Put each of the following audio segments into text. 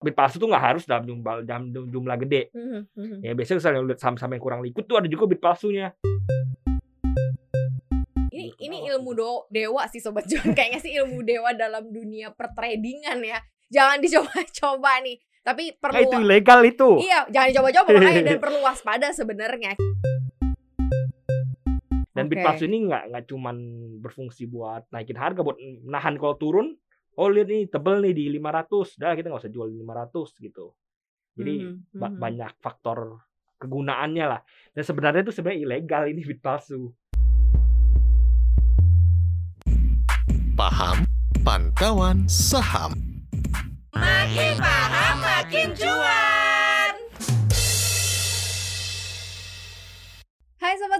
bit palsu tuh nggak harus dalam jumlah dalam jumlah gede. Mhm, mhm. Ya biasanya misalnya lihat saham-saham yang kurang liquid tuh ada juga bit palsunya. Ini ini ilmu do dewa sih sobat cuan. Kayaknya sih ilmu dewa dalam dunia pertradingan ya. Jangan dicoba-coba nih. Tapi Nah, perlu itu ilegal itu. Iya, jangan dicoba-coba makanya dan perlu waspada sebenarnya. Dan bit Oke. palsu ini nggak nggak cuman berfungsi buat naikin harga, buat nahan kalau turun. Oh lihat nih tebel nih di 500, dah kita nggak usah jual di 500 gitu. Jadi Mhm, ba- mhm. banyak faktor kegunaannya lah. Dan sebenarnya itu sebenarnya ilegal ini bit palsu. Paham Pantauan Saham. Makin paham makin cuan.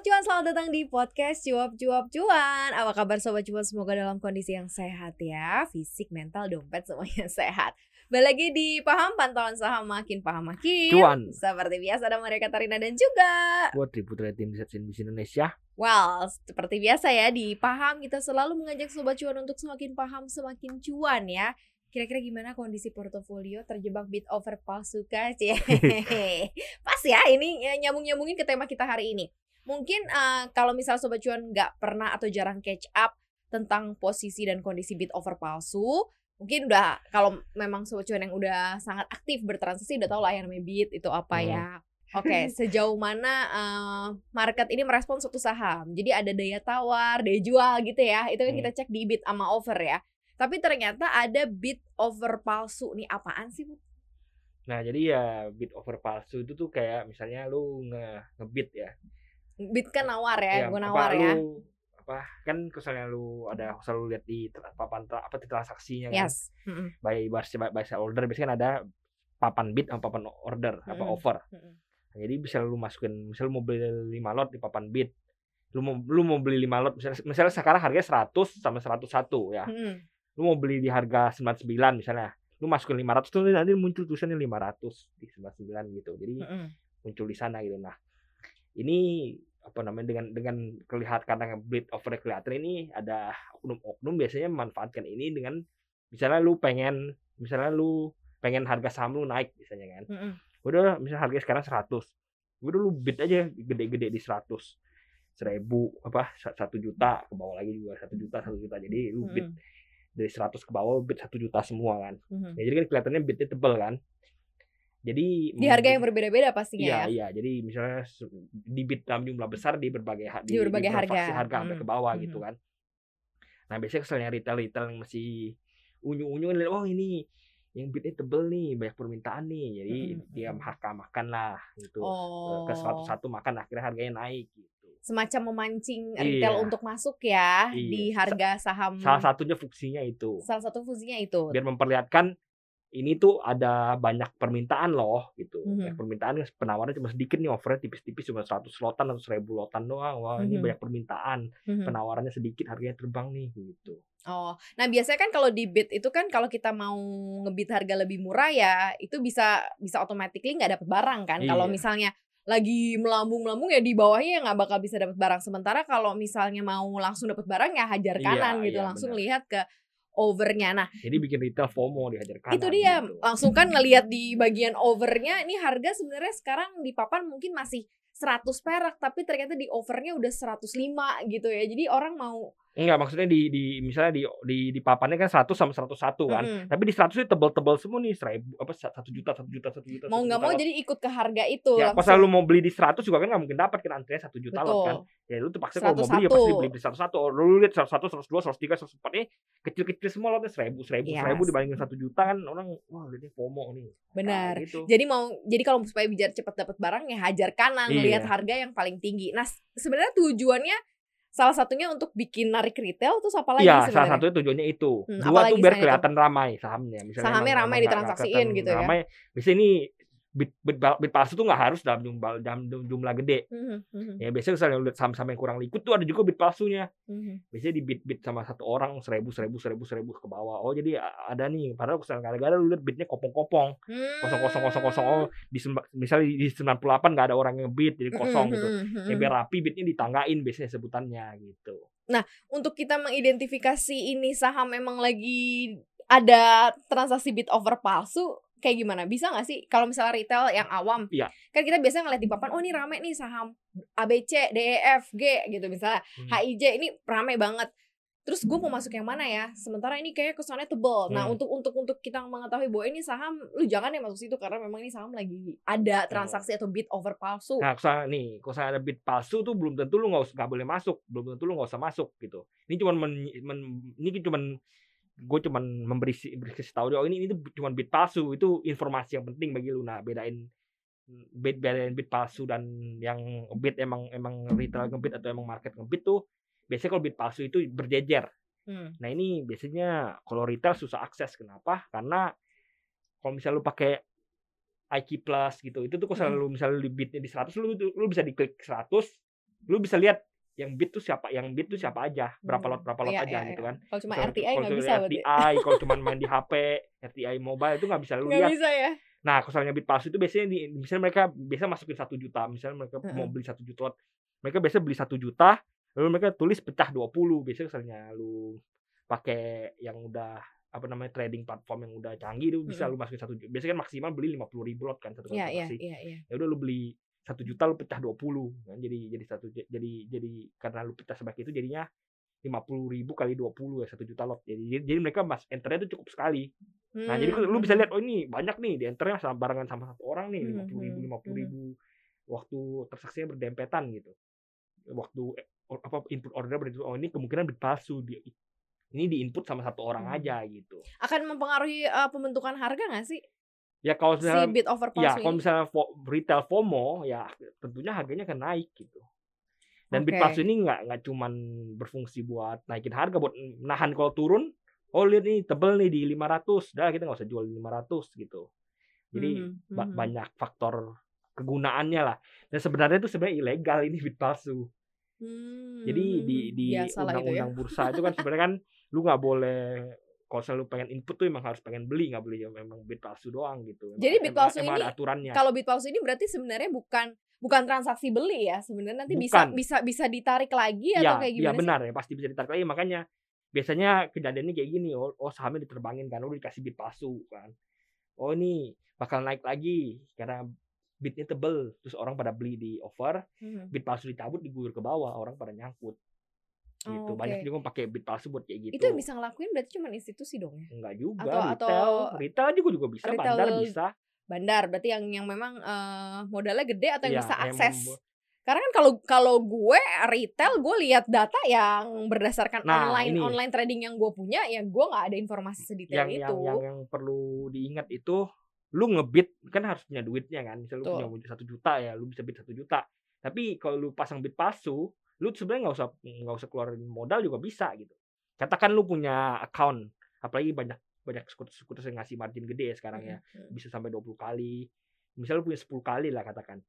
Sobat Cuan, selamat datang di podcast Cuap Cuap Cuan Apa kabar Sobat Cuan? Semoga dalam kondisi yang sehat ya Fisik, mental, dompet semuanya sehat Balik lagi di Paham Pantauan Saham Makin Paham Makin Cuan. Seperti biasa ada Maria Katarina dan juga Buat di Putra Tim Riset CNBC Indonesia. Well, seperti biasa ya di Paham kita selalu mengajak Sobat Cuan untuk semakin paham semakin cuan ya Kira-kira gimana kondisi portofolio terjebak bid over palsu kah? Cie. Pas ya ini ya, nyambung-nyambungin ke tema kita hari ini. Mungkin eh, kalau misal Sobat Cuan nggak pernah atau jarang catch up tentang posisi dan kondisi bid over palsu, mungkin udah kalau memang Sobat Cuan yang udah sangat aktif bertransaksi udah tahu lah yang namanya bid itu apa Hmm. ya. Oke, sejauh mana eh, market ini merespon suatu saham. Jadi ada daya tawar, daya jual gitu ya. Itu kan Hmm. kita cek di bid sama over ya. Tapi ternyata ada bid over palsu nih apaan sih? Bu? Nah jadi ya bid over palsu itu tuh kayak misalnya lu nge ngebit ya. Bid kan nawar ya, Ya, gue apa nawar ya. lu- apa kan misalnya lu ada selalu lihat di papan tra- apa di transaksinya kan Yes. Mm-mm. by by, sell order biasanya kan ada papan bid sama papan order apa Mm-mm. offer Mm-mm. Nah, jadi bisa lu masukin misal lu mau beli 5 lot di papan bid lu mau lu mau beli 5 lot misalnya, misalnya sekarang harganya 100 sama 101 ya Mm-mm. lu mau beli di harga 99 misalnya lu masukin 500 tuh nanti muncul tulisannya 500 di 99 gitu jadi Mm-mm. muncul di sana gitu nah ini apa namanya dengan dengan kelihatan karena bid over kelihatan ini ada oknum-oknum biasanya memanfaatkan ini dengan misalnya lu pengen misalnya lu pengen harga saham lu naik misalnya kan Mm-mm. udah misalnya harga sekarang 100 udah lu bid aja gede-gede di 100 seribu apa sa- satu juta ke bawah lagi juga satu juta satu juta jadi lu bid Mm-mm. dari 100 ke bawah bid satu juta semua kan Mm-mm. ya, jadi kan kelihatannya bidnya tebel kan jadi Di harga yang berbeda-beda pastinya Iya, ya. iya. Jadi misalnya di bid dalam jumlah besar di berbagai ha- Di berbagai beberapa harga. harga sampai Hmm. ke bawah Hmm. gitu kan. Nah, biasanya keselnya retail-retail yang masih unyu-unyu kan oh ini yang bidnya tebel nih, banyak permintaan nih. Jadi Hmm. dia makan makan lah gitu. Oh. Ke 101 makan akhirnya harganya naik gitu. Semacam memancing Iya. retail untuk masuk ya Iya. di harga saham. Salah satunya fungsinya itu. Salah satu fungsinya itu. Biar memperlihatkan ini tuh ada banyak permintaan loh gitu. Mhm. Banyak permintaan penawarannya cuma sedikit nih offernya tipis-tipis cuma 100 lotan atau 1000 lotan doang. Wah, ini Mhm. banyak permintaan. Mhm. Penawarannya sedikit harganya terbang nih gitu. Oh, nah biasanya kan kalau di bid itu kan kalau kita mau ngebid harga lebih murah ya itu bisa bisa automatically nggak dapat barang kan. Kalau Iya. misalnya lagi melambung-melambung ya di bawahnya ya nggak bakal bisa dapat barang. Sementara kalau misalnya mau langsung dapat barang ya hajar Iya, kanan gitu, iya, langsung benar. lihat ke overnya. Nah Jadi bikin retail FOMO dihajar kanan. itu dia gitu. langsung kan ngelihat di bagian overnya ini harga sebenarnya sekarang di papan mungkin masih 100 perak tapi ternyata di overnya udah 105 gitu ya. Jadi orang mau Enggak, maksudnya di di misalnya di di di papannya kan 100 sama 101 kan. Mm-mm. Tapi di 100 itu tebel-tebel semua nih, 1000 apa 1 juta, 1 juta, 1 juta. mau 1 nggak mau jadi ikut ke harga itu Ya, pas lu mau beli di 100 juga kan nggak mungkin dapat kan antrinya 1 juta lot kan. Ya lu terpaksa kalau mau beli ya 101. pasti beli di 101. Oh, Lu lihat 101, 102, 103, 104 nih kecil-kecil semua lotnya 1000, 1000, Yes. 1000 dibandingin 1 juta kan orang wah ini FOMO nih. Benar. Nah, gitu. Jadi mau jadi kalau supaya biar cepat dapat barang ya hajar kanan Iya. lihat harga yang paling tinggi. Nah, sebenarnya tujuannya salah satunya untuk bikin narik retail terus apa lagi Iya, salah satunya tujuannya itu. Hmm, Dua tuh biar selain itu? kelihatan ramai sahamnya. Misalnya Sahamnya ramai ditransaksiin kelihatan gitu ya. Ramai. Bisa ini bit, bit, bit palsu tuh nggak harus dalam jumlah dalam jumlah gede. Mhm, mhm, Ya biasanya misalnya lihat saham-saham yang kurang liquid tuh ada juga bit palsunya. mhm. Biasanya di bit bit sama satu orang seribu seribu seribu seribu ke bawah. Oh jadi ada nih. Padahal misalnya kadang-kadang lu lihat bitnya kopong-kopong. Kosong kosong kosong kosong. Oh di semba- misalnya di 98 nggak ada orang yang bit jadi kosong Mhm, gitu. mhm, Ya biar rapi bitnya ditanggain biasanya sebutannya gitu. Untuk kita mengidentifikasi ini saham memang lagi ada transaksi bid over palsu, kayak gimana? Bisa nggak sih kalau misalnya retail yang awam? Iya. Kan kita biasanya ngeliat di papan, oh ini rame nih saham ABC, DEF, G gitu misalnya. Hmm. HIJ ini rame banget. Terus gue mau masuk yang mana ya? Sementara ini kayak kesannya tebel. Nah Hmm. untuk untuk untuk kita mengetahui bahwa ini saham, lu jangan ya masuk situ karena memang ini saham lagi ada transaksi atau bid over palsu. Nah, kalau nih, kalau misalnya ada bid palsu tuh belum tentu lu nggak boleh masuk, belum tentu lu nggak usah masuk gitu. Ini cuman men, men- ini cuman gue cuman memberi beri kasih tahu dia, oh ini itu cuman bid palsu, itu informasi yang penting bagi lu. Nah, bedain bid bedain bid palsu dan yang bid emang emang retail ngebid atau emang market ngebid tuh biasanya kalau bid palsu itu berjejer. Hmm. Nah ini biasanya kalau retail susah akses. Kenapa? Karena kalau misalnya lu pakai IQ Plus gitu, itu tuh kalau misalnya lu misalnya lu bidnya di 100, lu, lu bisa diklik 100, lu bisa lihat yang bid tuh siapa, yang bid tuh siapa aja, berapa Hmm. lot berapa lot Iya, aja iya, gitu iya. kan. Kalau cuma RTI nggak bisa. RTI, kalau cuma main di HP, RTI mobile itu nggak bisa lu lihat. bisa ya. Nah, kalau misalnya bid palsu itu biasanya di, misalnya mereka biasa masukin satu juta, misalnya mereka mau Mm-mm. beli satu juta lot, mereka biasa beli satu juta, lalu mereka tulis pecah 20 biasanya misalnya lu pakai yang udah apa namanya trading platform yang udah canggih itu bisa Mm-mm. lu masukin satu juta. Biasanya kan maksimal beli 50 ribu lot kan satu Iya, iya, transaksi. iya, iya. Ya udah lu beli satu juta lu pecah 20 kan. Jadi jadi satu jadi jadi karena lu pecah sebanyak itu jadinya 50 ribu kali 20 ya satu juta lot. Jadi jadi, mereka mas enternya itu cukup sekali. Nah jadi Hmm, lu bisa lihat oh ini banyak nih di enternya sama barengan sama satu orang nih Hmm, lima puluh ribu hmm, lima puluh ribu. waktu transaksinya berdempetan gitu. Waktu eh, apa input order berarti oh ini kemungkinan bid palsu di ini di input sama satu orang Hmm. aja gitu. Akan mempengaruhi eh, pembentukan harga nggak sih ya kalau si misalnya bid over ya kalau misalnya fo- retail FOMO ya tentunya harganya akan naik gitu dan bid Oke. palsu ini nggak nggak cuman berfungsi buat naikin harga buat nahan kalau turun oh lihat nih tebel nih di 500 dah kita nggak usah jual di 500 gitu jadi Mhm, ba- mhm. banyak faktor kegunaannya lah dan sebenarnya itu sebenarnya ilegal ini bid palsu jadi di Hmm, di ya. undang-undang bursa itu kan sebenarnya kan lu nggak boleh kalau selalu pengen input tuh emang harus pengen beli nggak beli memang bid palsu doang gitu Emang- Jadi emang- palsu emang ini ada aturannya Kalau bid palsu ini berarti sebenarnya bukan bukan transaksi beli ya sebenarnya nanti bisa Bukan. bisa bisa ditarik lagi Iya, atau kayak iya gimana sih? benar ya pasti bisa ditarik lagi makanya biasanya kejadiannya kayak gini oh, oh sahamnya diterbangin kan udah dikasih bid palsu kan oh ini bakal naik lagi karena bidnya tebel terus orang pada beli di over Hmm. bid palsu dicabut diguyur ke bawah orang pada nyangkut gitu Oh, banyak juga yang pakai bid palsu buat kayak gitu Itu yang bisa ngelakuin berarti cuma institusi dong ya. enggak juga Atau- retail atau retail juga juga bisa retail bandar bisa Bandar berarti yang yang memang eh, modalnya gede atau yang Iya, bisa akses. Karena kan kalau kalau gue retail gue lihat data yang berdasarkan Nah, online ini. online trading yang gue punya ya gue nggak ada informasi sedetail yang, itu. yang yang yang perlu diingat itu lu ngebit kan harus punya duitnya kan misal lu punya satu juta ya lu bisa bid satu juta tapi kalau lu pasang bid palsu lu sebenarnya nggak usah nggak usah keluarin modal juga bisa gitu katakan lu punya account apalagi banyak banyak skuter-skuter yang ngasih margin gede ya sekarang ya Hmm. bisa sampai 20 kali misal lu punya 10 kali lah katakan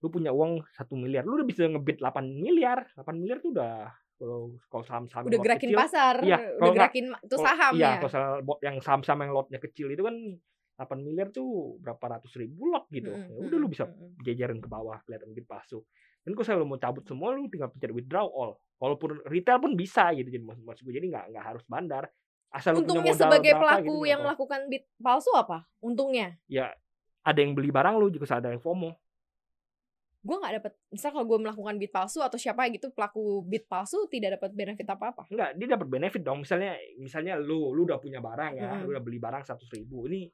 lu punya uang satu miliar lu udah bisa ngebit 8 miliar 8 miliar tuh udah kalau kalau saham-saham Udah gerakin kecil, pasar, Iya, udah gerakin kalau- saham iya, ya. kalau bot yang saham-saham yang lotnya kecil itu kan 8 miliar tuh berapa ratus ribu lot gitu. Mm-mm, Ya udah lu bisa jajarin ke bawah kelihatan bid palsu. Dan kalau lu mau cabut semua lu tinggal pencet withdraw all. Walaupun retail pun bisa gitu jadi maksud, maksud gue jadi nggak nggak harus bandar. Asal lu punya Untungnya modal sebagai berapa pelaku gitu, nggak yang melakukan bid palsu apa? Untungnya ya ada yang beli barang lu juga ada yang FOMO. gue nggak dapat misal kalau gue melakukan bid palsu atau siapa gitu pelaku bid palsu tidak dapat benefit apa apa Enggak, dia dapat benefit dong. Misalnya misalnya lu lu udah punya barang ya, Mm-mm. lu udah beli barang 100 ribu. Ini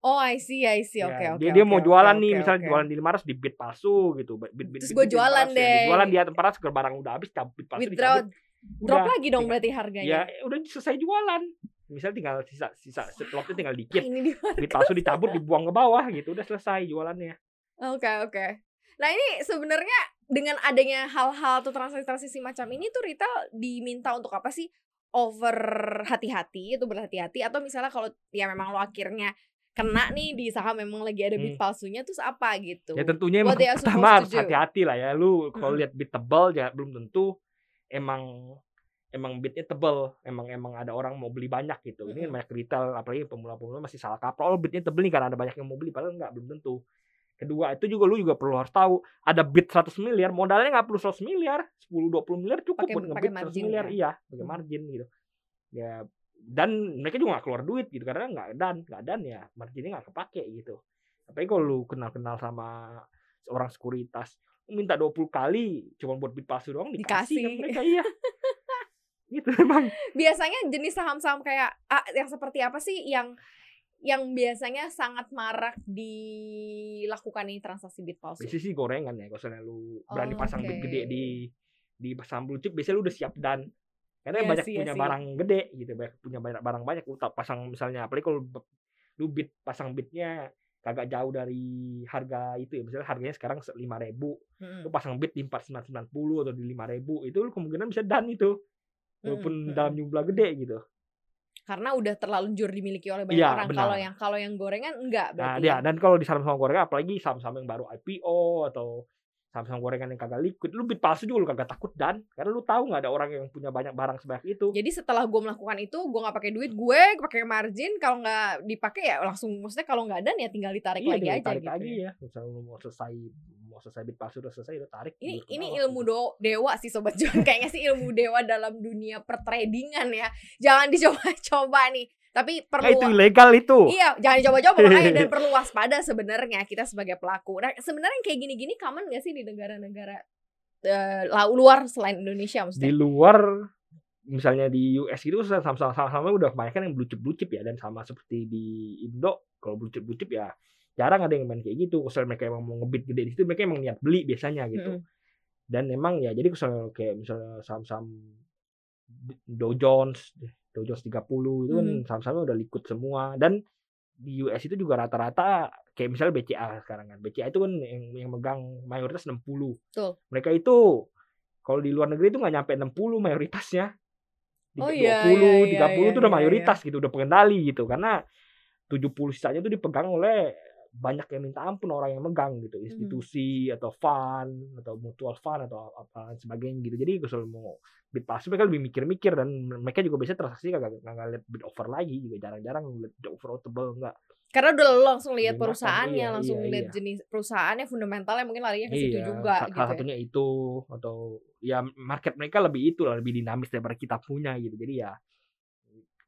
oh I see I see ya, oke oke dia dia oke, mau oke, jualan oke, nih, misalnya oke. jualan di 500 di bid palsu gitu. Bid, bid, Terus bid jualan 400 ya. deh. Jualan di atas 400 ke barang udah habis cabut palsu withdraw drop lagi dong berarti Ya, harganya udah selesai jualan. Misal tinggal sisa sisa lotnya tinggal dikit. ini Bid palsu dicabut dibuang ke bawah gitu, udah selesai jualannya. Oke oke. Nah ini sebenarnya dengan adanya hal-hal atau transaksi-transaksi macam ini tuh retail diminta untuk apa sih? Over hati-hati itu berhati-hati atau misalnya kalau ya memang lo akhirnya kena nih di saham memang lagi ada bid Hmm. palsunya terus apa gitu? Ya tentunya emang pertama harus hati-hati lah ya. Lu kalau Mm-mm. lihat bid tebal ya belum tentu emang emang bidnya tebel. Emang emang ada orang mau beli banyak gitu. Ini kan banyak retail apalagi pemula-pemula masih salah kaprah. Oh bidnya tebel nih karena ada banyak yang mau beli padahal enggak belum tentu. Kedua itu juga lu juga perlu harus tahu ada bid 100 miliar modalnya nggak perlu 100 miliar 10 20 miliar cukup Pakai- buat ngebid 100 margin miliar ya? iya pakai Hmm. margin gitu ya dan mereka juga nggak keluar duit gitu karena nggak dan nggak dan ya marginnya nggak kepake gitu tapi kalau lu kenal-kenal sama seorang sekuritas minta 20 kali cuma buat bid palsu doang dikasih, Dikasih. ke mereka iya gitu emang biasanya jenis saham-saham kayak ah, yang seperti apa sih yang yang biasanya sangat marak dilakukan ini transaksi bit palsu biasanya sih gorengan ya kalau lu berani Oh, pasang bid oke. gede di di saham blue chip biasanya lu udah siap dan karena Iya banyak sih, iya punya sih. barang gede gitu banyak punya banyak barang banyak. Lu pasang misalnya apalagi kalau lu bid pasang bidnya kagak jauh dari harga itu ya. Misalnya harganya sekarang lima ribu. Mm-mm. lu pasang bid di empat sembilan puluh atau di lima ribu itu lu kemungkinan bisa dan itu. Walaupun Mm-mm, dalam jumlah gede gitu. Karena udah terlanjur dimiliki oleh banyak Iya, orang. Kalau yang kalau yang gorengan enggak nah berarti dia. ya? dan kalau di saham-saham gorengan apalagi saham-saham yang baru IPO atau saham-saham gorengan yang kagak liquid lu bid palsu juga lu kagak takut dan karena lu tahu nggak ada orang yang punya banyak barang sebanyak itu Jadi setelah gue melakukan itu, gue nggak pakai duit, gue pakai margin. Kalau nggak dipakai ya langsung, maksudnya kalau nggak dan ya tinggal ditarik iya lagi tinggal aja tarik gitu. lagi ya. ya misalnya lu mau selesai mau selesai bid palsu udah selesai udah tarik Ini ini ilmu do, dewa sih sobat John. Kayaknya sih ilmu dewa dalam dunia pertradingan ya. Jangan dicoba-coba nih. Tapi Nah, perlu itu ilegal itu Iya, jangan dicoba-coba makanya dan perlu waspada sebenarnya kita sebagai pelaku. Nah, sebenarnya kayak gini-gini common gak sih di negara-negara eh, lau- luar selain Indonesia di maksudnya? luar misalnya di US itu sama-sama sama udah kebanyakan yang blue chip blue chip ya dan sama seperti di Indo kalau blue chip blue chip ya jarang ada yang main kayak gitu kalau mereka emang mau ngebit gede di situ mereka emang niat beli biasanya gitu Mm-mm. dan emang ya jadi kalau kayak misalnya saham-saham Dow Jones Dow Jones 30 itu kan Mhm. saham-sahamnya udah liquid semua. Dan di US itu juga rata-rata kayak misalnya BCA sekarang kan. BCA itu kan yang, yang megang mayoritas 60 Betul. mereka itu kalau di luar negeri itu nggak nyampe 60 mayoritasnya. Di Oh 20, iya, iya, 30 iya, itu udah iya, mayoritas gitu udah pengendali gitu. Karena 70 sisanya itu dipegang oleh banyak yang minta ampun orang yang megang gitu Hmm. institusi atau fund atau mutual fund atau apa sebagainya gitu jadi kalau mau bid palsu mereka lebih mikir-mikir dan mereka juga biasanya transaksi kagak kagak lihat bid over lagi juga jarang-jarang lihat bid over table enggak Karena udah langsung lihat perusahaannya, iya, langsung iya, lihat iya. jenis perusahaannya fundamentalnya mungkin larinya ke situ Iya, juga sa- gitu. salah ya. satunya itu atau ya market mereka lebih itu lah lebih dinamis daripada kita punya gitu jadi ya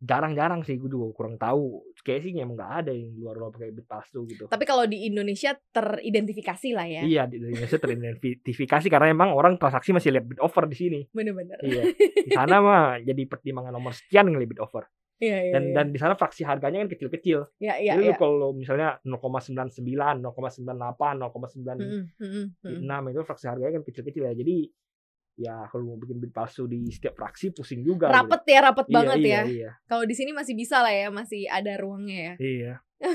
jarang-jarang sih gue juga kurang tahu kayak sih emang nggak ada yang luar luar pakai bid palsu gitu Tapi kalau di Indonesia teridentifikasi lah ya. iya di Indonesia teridentifikasi karena emang orang transaksi masih lihat bid over di sini Bener-bener. iya di sana mah jadi pertimbangan nomor sekian ngelihat bid over Iya, iya, dan iya. dan di sana fraksi harganya kan kecil-kecil Iya, iya, jadi iya. kalau misalnya 0,99 0,98 0,96 Mm-mm, mm-mm, mm-mm. enam itu fraksi harganya kan kecil-kecil ya jadi ya kalau mau bikin bid palsu di setiap fraksi pusing juga gitu. Rapet ya, rapet Iya, banget iya, ya. iya Kalau di sini masih bisa lah ya, masih ada ruangnya ya. iya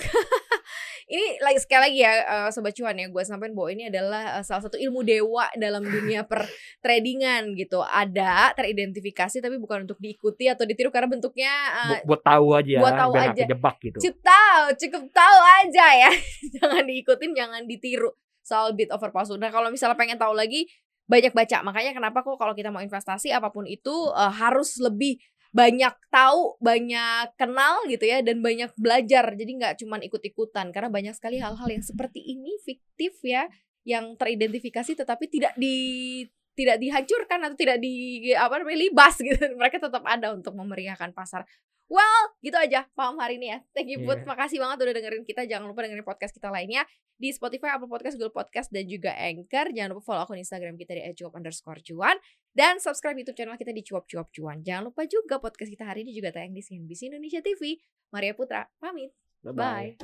Ini lagi sekali lagi ya eh, sobat cuan ya, gue sampaikan bahwa ini adalah eh, salah satu ilmu dewa dalam dunia per tradingan gitu. Ada teridentifikasi tapi bukan untuk diikuti atau ditiru karena bentuknya eh, Bu- buat tahu aja buat tahu aja. kejebak gitu cukup tahu, cukup tahu aja ya. jangan diikutin, jangan ditiru soal bit over palsu. Nah, kalau misalnya pengen tahu lagi banyak baca. Makanya kenapa kok kalau kita mau investasi apa pun itu eh, harus lebih banyak tahu, banyak kenal gitu ya dan banyak belajar. Jadi nggak cuman ikut-ikutan karena banyak sekali hal-hal yang seperti ini fiktif ya yang teridentifikasi tetapi tidak di tidak dihancurkan atau tidak di apa namanya libas gitu. Mereka tetap ada untuk memeriahkan pasar. Well, gitu aja paham hari ini ya. Thank you, Put. Iya. Makasih banget udah dengerin kita. Jangan lupa dengerin podcast kita lainnya di Spotify, Apple Podcast, Google Podcast, dan juga Anchor. Jangan lupa follow akun Instagram kita di @cuap underscore cuan. Dan subscribe YouTube channel kita di Cuap Cuap Cuan. Jangan lupa juga podcast kita hari ini juga tayang di CNBC Indonesia TV. Maria Putra, pamit. Bye-bye. Bye.